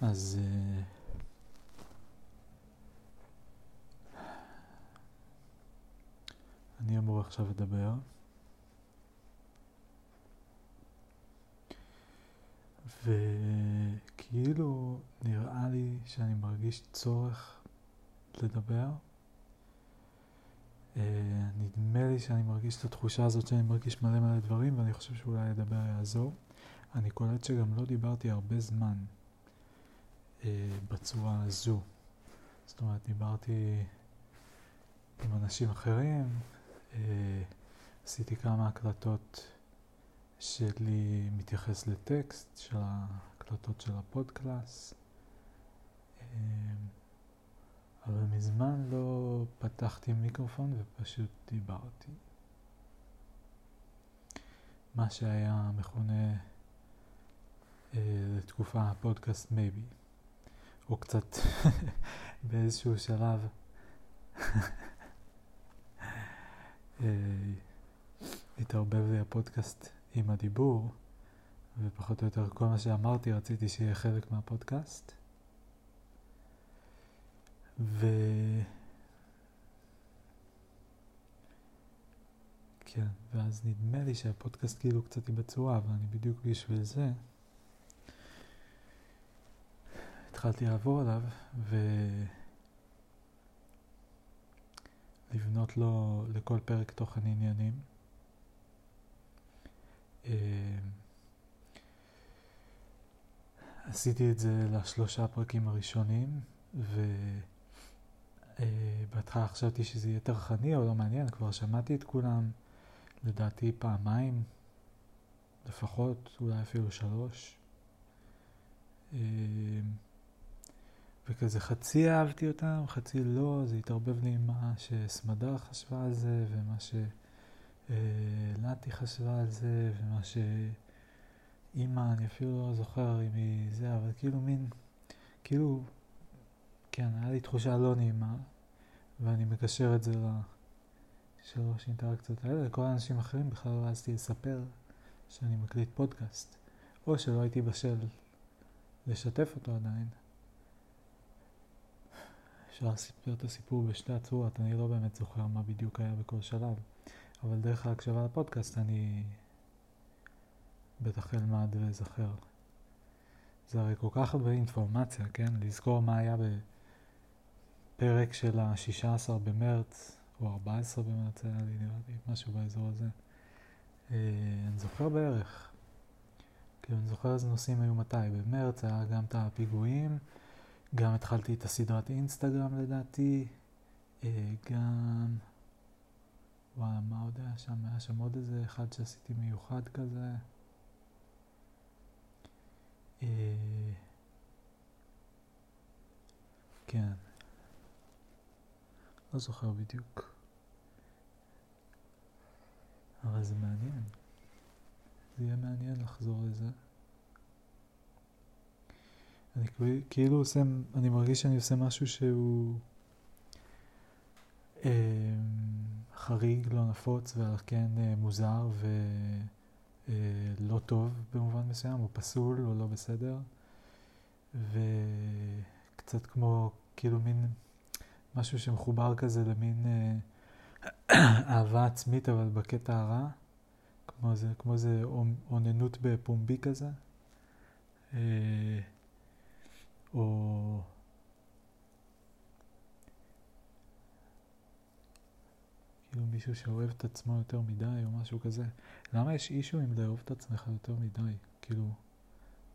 אז uh, אני אמור עכשיו לדבר. וכאילו נראה לי שאני מרגיש צורך לדבר. Uh, נדמה לי שאני מרגיש את התחושה הזאת שאני מרגיש מלא מלא דברים ואני חושב שאולי לדבר יעזור. אני קולט שגם לא דיברתי הרבה זמן בצורה הזו. זאת אומרת, דיברתי עם אנשים אחרים, אה, עשיתי כמה הקלטות שלי מתייחס לטקסט של ההקלטות של הפודקאסט. אבל מזמן לא פתחתי מיקרופון ופשוט דיברתי. מה שהיה מכונה אה, לתקופה הפודקאסט מייבי, או קצת באיזשהו שלב אה, התערבב לי הפודקאסט עם הדיבור, ופחות או יותר כל מה שאמרתי רציתי שיהיה חלק מהפודקאסט. ו... כן, ואז נדמה לי שהפודקאסט כאילו קצת היא בצורה, אבל אני בדיוק בשביל זה התחלתי לעבור עליו ולבנות לו לכל פרק תוכן עניינים. אה, עשיתי את זה לשלושה פרקים הראשונים, ו... Uh, בהתחלה חשבתי שזה יהיה טרחני או לא מעניין, כבר שמעתי את כולם, לדעתי פעמיים, לפחות, אולי אפילו שלוש. וכזה חצי אהבתי אותם, חצי לא, זה התערבב לי עם מה שסמדר חשבה על זה, ומה שלטי חשבה על זה, ומה שאימא, אני אפילו לא זוכר אם היא זה, אבל כאילו מין, כאילו כן, היה לי תחושה לא נעימה, ואני מקשר את זה לשלוש אינטראקציות האלה. לכל האנשים אחרים בכלל לא העזתי לספר שאני מקליט פודקאסט, או שלא הייתי בשל לשתף אותו עדיין. אפשר לספר את הסיפור בשתי הצורות, אני לא באמת זוכר מה בדיוק היה בכל שלב, אבל דרך ההקשבה לפודקאסט אני בטח אלמד ואזכר. זה הרי כל כך הרבה אינפורמציה, כן? לזכור מה היה ב... הפרק של ה-16 במרץ, או 14 במרץ היה לי, נראה לי, משהו באזור הזה. אה, אני זוכר בערך. כאילו, אני זוכר איזה נושאים היו מתי. במרץ היה גם את הפיגועים, גם התחלתי את הסדרת אינסטגרם לדעתי, אה, גם... וואי, מה עוד היה שם? היה שם עוד איזה אחד שעשיתי מיוחד כזה. אה, כן. לא זוכר בדיוק. אבל זה מעניין. זה יהיה מעניין לחזור לזה. אני כאילו עושה, אני מרגיש שאני עושה משהו שהוא אה, חריג, לא נפוץ, ועל כן אה, מוזר ולא אה, טוב במובן מסוים, או פסול או לא בסדר. וקצת כמו, כאילו מין משהו שמחובר כזה למין אה, אהבה עצמית, אבל בקטע הרע, כמו זה, כמו זה אוננות בפומבי כזה, אה, או... כאילו מישהו שאוהב את עצמו יותר מדי או משהו כזה. למה יש אישו אם לאהוב את עצמך יותר מדי? כאילו,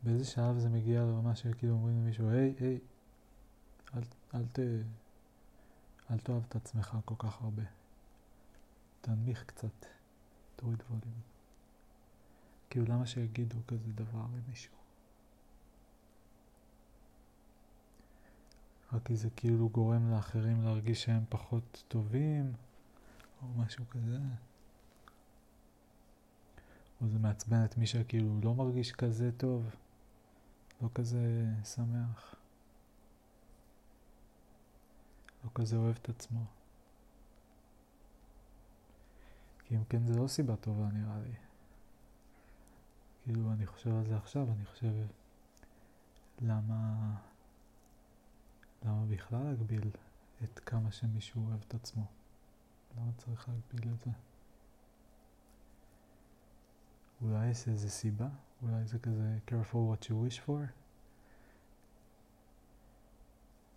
באיזה שלב זה מגיע לרמה שכאילו אומרים למישהו, היי, היי, אל, אל ת... אל תאהב את עצמך כל כך הרבה. תנמיך קצת, תוריד ווליום. כאילו למה שיגידו כזה דבר למישהו? כי זה כאילו גורם לאחרים להרגיש שהם פחות טובים, או משהו כזה. או זה מעצבן את מי שכאילו לא מרגיש כזה טוב, לא כזה שמח. לא כזה אוהב את עצמו. כי אם כן זה לא סיבה טובה נראה לי. כאילו אני חושב על זה עכשיו, אני חושב למה, למה בכלל להגביל את כמה שמישהו אוהב את עצמו? למה צריך להגביל את זה? אולי יש איזה סיבה? אולי זה כזה careful what you wish for?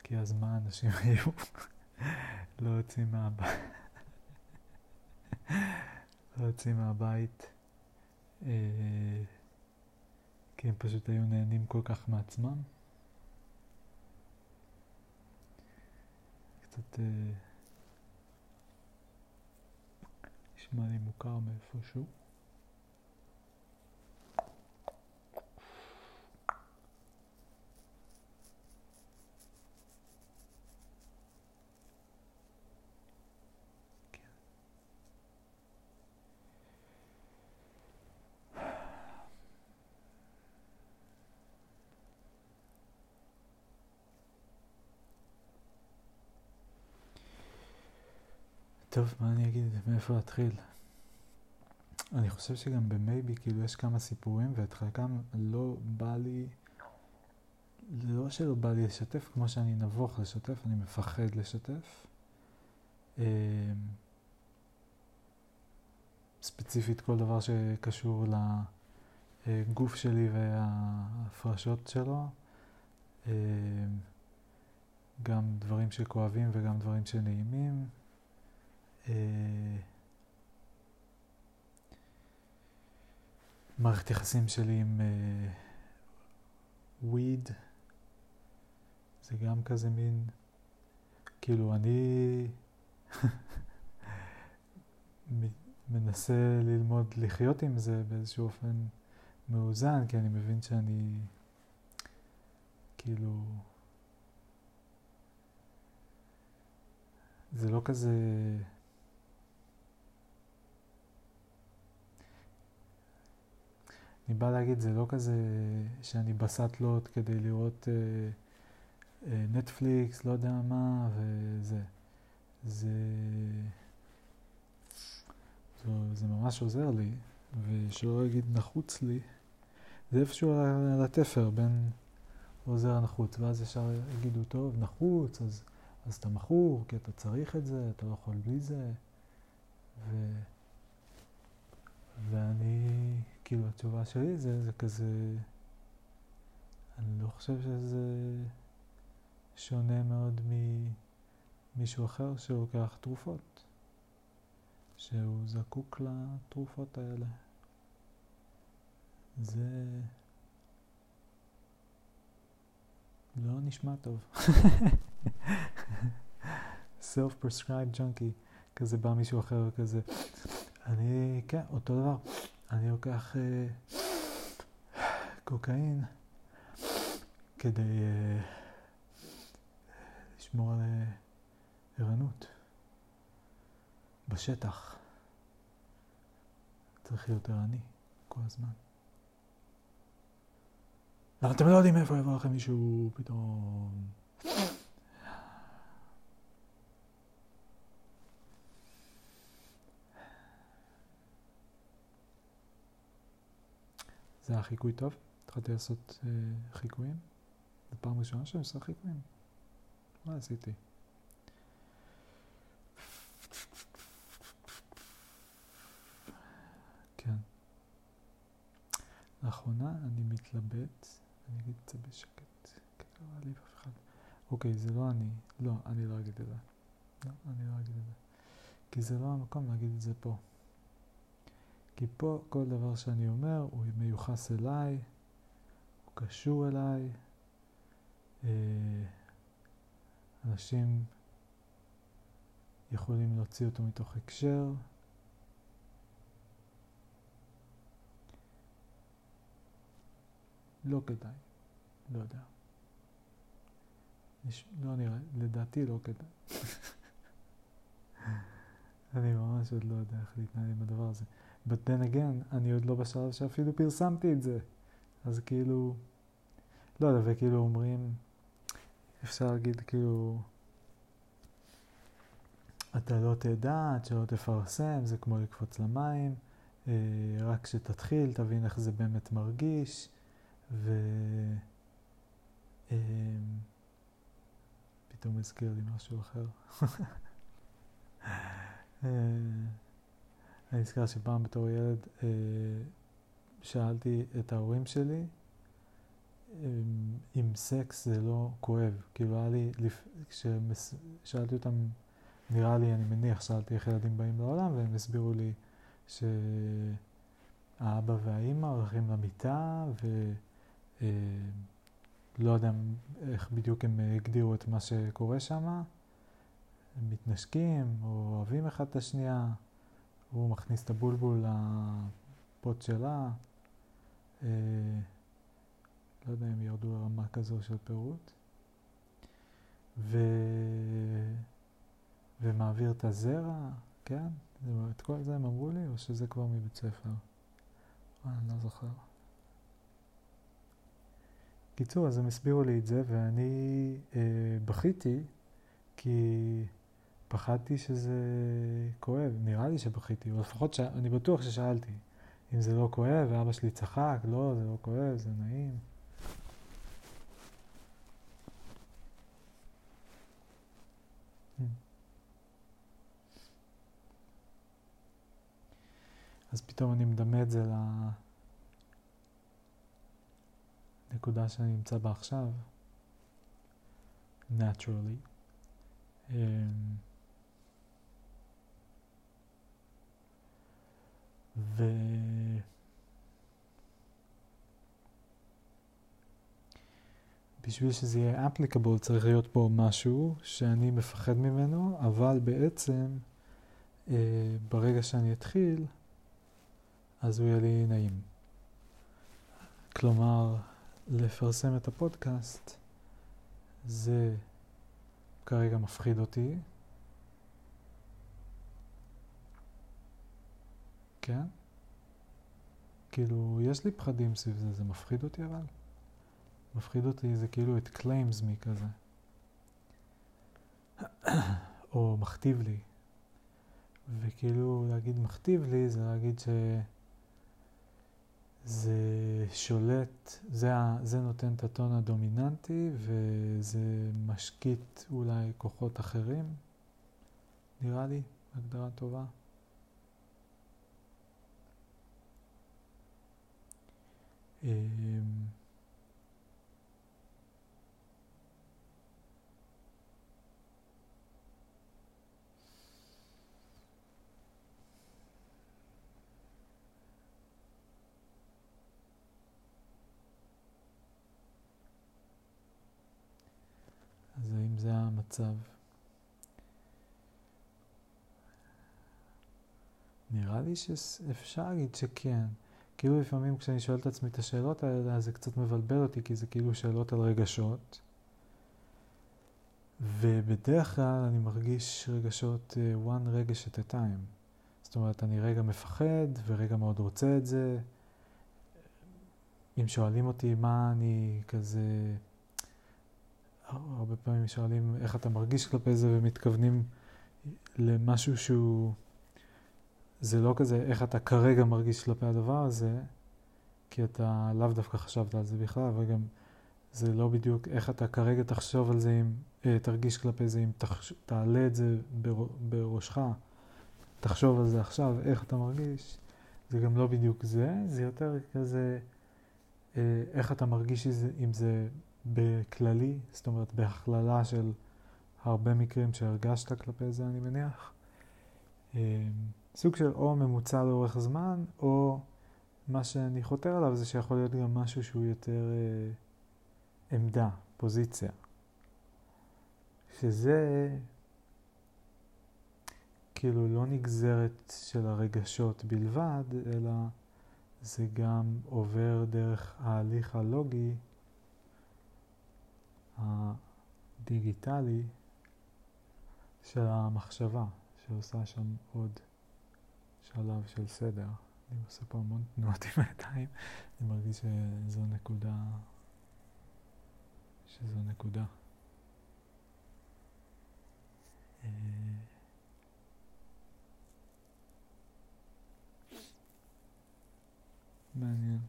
כי אז מה אנשים היו לא יוצאים מהבית, לא יוצאים מהבית, אה, כי הם פשוט היו נהנים כל כך מעצמם. קצת אה, נשמע לי מוכר מאיפשהו. טוב, מה אני אגיד? מאיפה להתחיל? אני חושב שגם במייבי, כאילו, יש כמה סיפורים, ואת חלקם לא בא לי, לא שלא בא לי לשתף, כמו שאני נבוך לשתף, אני מפחד לשתף. אמ, ספציפית כל דבר שקשור לגוף שלי וההפרשות שלו. אמ, גם דברים שכואבים וגם דברים שנעימים. אה, מערכת יחסים שלי עם וויד, אה, זה גם כזה מין, כאילו אני מנסה ללמוד לחיות עם זה באיזשהו אופן מאוזן, כי אני מבין שאני כאילו... זה לא כזה... אני בא להגיד, זה לא כזה שאני בסטלות כדי לראות אה, אה, נטפליקס, לא יודע מה, וזה. זה... זה, זה ממש עוזר לי, ושלא אגיד נחוץ לי. זה איפשהו על התפר בין עוזר נחוץ, ואז ישר יגידו, טוב, נחוץ, אז, אז אתה מכור, כי אתה צריך את זה, אתה לא יכול בלי זה. ו... ואני כאילו התשובה שלי זה, זה כזה, אני לא חושב שזה שונה מאוד ממישהו אחר שלוקח תרופות, שהוא זקוק לתרופות האלה. זה לא נשמע טוב. self-prescribed junkie, כזה בא מישהו אחר כזה, אני, כן, אותו דבר. אני לוקח אה, קוקאין כדי אה, לשמור על אה, ערנות בשטח. צריך להיות ערני כל הזמן. אבל אתם לא יודעים איפה יבוא לכם מישהו פתאום... זה היה חיקוי טוב, התחלתי לעשות אה, חיקויים. זו פעם ראשונה שאני עושה חיקויים. מה עשיתי? כן. לאחרונה אני מתלבט, אני אגיד את זה בשקט, כי לא מעליב אף אחד. אוקיי, זה לא אני, לא, אני לא אגיד את זה. לא, אני לא אגיד את זה. כי זה לא המקום להגיד את זה פה. כי פה כל דבר שאני אומר הוא מיוחס אליי, הוא קשור אליי. אה, אנשים יכולים להוציא אותו מתוך הקשר. לא כדאי, לא יודע. יש, לא נראה, לדעתי לא כדאי. אני ממש עוד לא יודע איך להתנהל עם הדבר הזה. But then again, אני עוד לא בשלב שאפילו פרסמתי את זה. אז כאילו, לא יודע, וכאילו אומרים, אפשר להגיד כאילו, אתה לא תדע עד שלא תפרסם, זה כמו לקפוץ למים, אה, רק כשתתחיל תבין איך זה באמת מרגיש, ו... פתאום הזכיר לי משהו אחר. אה, אני נזכר שפעם בתור ילד אה, שאלתי את ההורים שלי אם סקס זה לא כואב. כאילו היה לי, כששאלתי אותם, נראה לי, אני מניח, שאלתי איך ילדים באים לעולם, והם הסבירו לי שהאבא והאימא הולכים למיטה, ולא יודע איך בדיוק הם הגדירו את מה שקורה שם. הם מתנשקים, או אוהבים אחד את השנייה, הוא מכניס את הבולבול לפוט שלה. אה, לא יודע אם ירדו לרמה כזו של פירוט. ו... ומעביר את הזרע, כן? את כל זה הם אמרו לי, או שזה כבר מבית ספר? אה, אני לא זוכר. קיצור, אז הם הסבירו לי את זה, ואני אה, בכיתי, כי פחדתי שזה כואב. נראה לי שבכיתי, או לפחות ש... אני בטוח ששאלתי אם זה לא כואב, ואבא שלי צחק, לא, זה לא כואב, זה נעים. אז פתאום אני מדמה את זה לנקודה שאני נמצא בה עכשיו, naturally. Um, ו... בשביל שזה יהיה applicable צריך להיות פה משהו שאני מפחד ממנו, אבל בעצם אה, ברגע שאני אתחיל, אז הוא יהיה לי נעים. כלומר, לפרסם את הפודקאסט זה כרגע מפחיד אותי. כן? כאילו, יש לי פחדים סביב זה, זה מפחיד אותי אבל? מפחיד אותי זה כאילו את claims me כזה. או מכתיב לי. וכאילו להגיד מכתיב לי זה להגיד ש... זה שולט, זה, זה נותן את הטון הדומיננטי וזה משקיט אולי כוחות אחרים, נראה לי, הגדרה טובה. אז האם זה המצב? נראה לי שאפשר להגיד שכן. כאילו לפעמים כשאני שואל את עצמי את השאלות האלה, אז זה קצת מבלבל אותי, כי זה כאילו שאלות על רגשות. ובדרך כלל אני מרגיש רגשות uh, one רגש at a time. זאת אומרת, אני רגע מפחד ורגע מאוד רוצה את זה. אם שואלים אותי מה אני כזה... הרבה פעמים שואלים איך אתה מרגיש כלפי זה ומתכוונים למשהו שהוא, זה לא כזה איך אתה כרגע מרגיש כלפי הדבר הזה, כי אתה לאו דווקא חשבת על זה בכלל, אבל גם זה לא בדיוק איך אתה כרגע תחשוב על זה, אם, אה, תרגיש כלפי זה, אם תחש, תעלה את זה בר, בראשך, תחשוב על זה עכשיו, איך אתה מרגיש, זה גם לא בדיוק זה, זה יותר כזה אה, איך אתה מרגיש עם זה בכללי, זאת אומרת בהכללה של הרבה מקרים שהרגשת כלפי זה, אני מניח. אמ, סוג של או ממוצע לאורך זמן, או מה שאני חותר עליו זה שיכול להיות גם משהו שהוא יותר אה, עמדה, פוזיציה. שזה כאילו לא נגזרת של הרגשות בלבד, אלא זה גם עובר דרך ההליך הלוגי הדיגיטלי של המחשבה, שעושה שם עוד שלב של סדר. אני עושה פה המון תנועות עם הידיים, אני מרגיש שזו נקודה, שזו נקודה. אה, מעניין.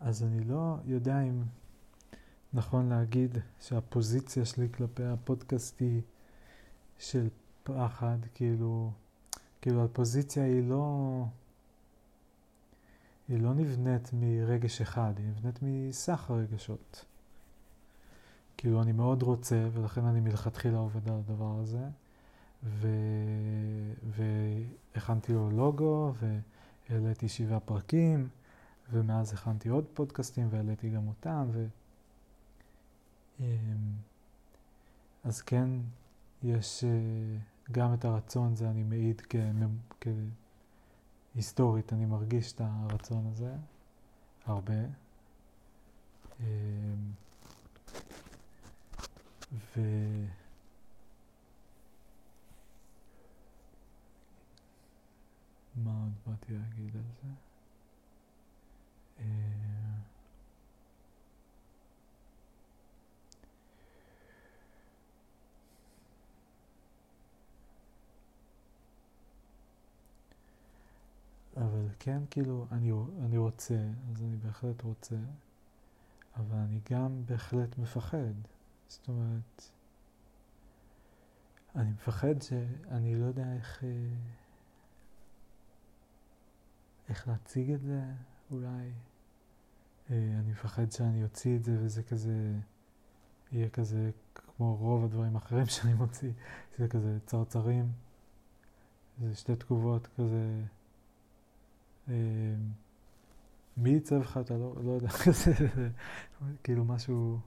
אז אני לא יודע אם נכון להגיד שהפוזיציה שלי כלפי הפודקאסט היא של פחד, כאילו, כאילו הפוזיציה היא לא, היא לא נבנית מרגש אחד, היא נבנית מסך הרגשות. כאילו אני מאוד רוצה, ולכן אני מלכתחילה עובד על הדבר הזה, ו... והכנתי לו לוגו, והעליתי שבעה פרקים, ומאז הכנתי עוד פודקאסטים והעליתי גם אותם, ו... אמ, אז כן, יש אה, גם את הרצון, זה אני מעיד כהיסטורית, אני מרגיש את הרצון הזה הרבה. אמ, ו... מה עוד באתי להגיד על זה? אבל כן, כאילו, אני, אני רוצה, אז אני בהחלט רוצה, אבל אני גם בהחלט מפחד. זאת אומרת, אני מפחד שאני לא יודע איך, אה, איך להציג את זה, אולי. אה, אני מפחד שאני אוציא את זה וזה כזה, יהיה כזה כמו רוב הדברים האחרים שאני מוציא, זה כזה צרצרים, זה שתי תגובות כזה, מי ייצב לך, אתה לא, לא יודע, כאילו משהו...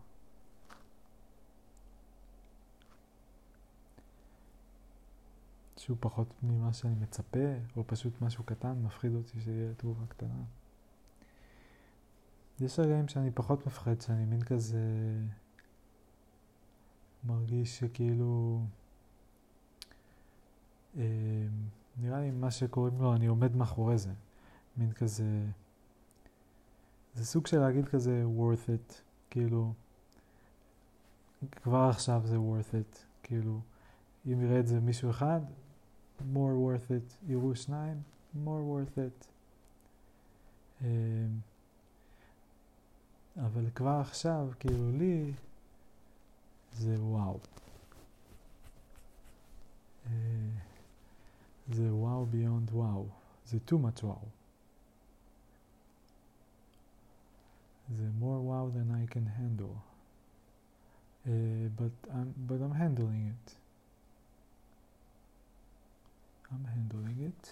שהוא פחות ממה שאני מצפה, או פשוט משהו קטן, מפחיד אותי שיהיה תגובה קטנה. יש רגעים שאני פחות מפחד, שאני מין כזה מרגיש שכאילו, אה, נראה לי מה שקוראים לו, אני עומד מאחורי זה. מין כזה, זה סוג של להגיד כזה worth it, כאילו, כבר עכשיו זה worth it, כאילו, אם יראה את זה מישהו אחד, more worth it, יראו שניים, more worth it. אה, אבל כבר עכשיו, כאילו לי, זה וואו. אה, זה וואו ביונד וואו. זה too much וואו. זה more wow than I can handle. Uh, but I'm but I'm handling it. I'm handling it.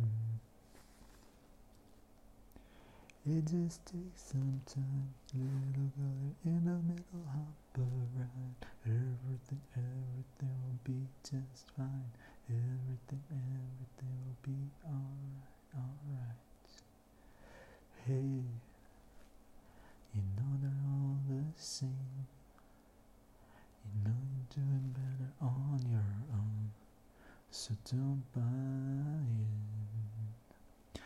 Mm. It just takes some time, little girl in the middle, hop around. Everything, everything will be just fine. Everything, everything will be alright, alright. Hey, you know they're all the same. You know you're doing better on your own, so don't buy it.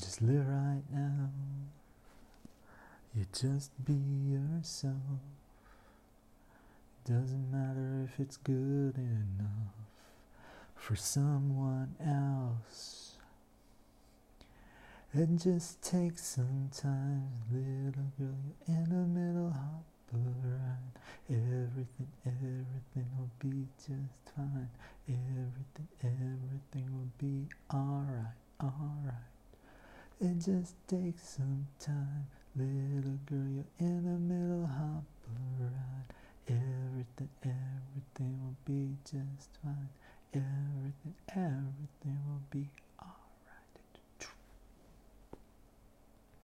Just live right now. You just be yourself. Doesn't matter if it's good enough for someone else. It just takes some time, little girl. You're in the middle, hop Everything, everything will be just fine. Everything, everything will be alright, alright. It just takes some time, little girl. You're in the middle, hop around. Everything, everything will be just fine. Everything, everything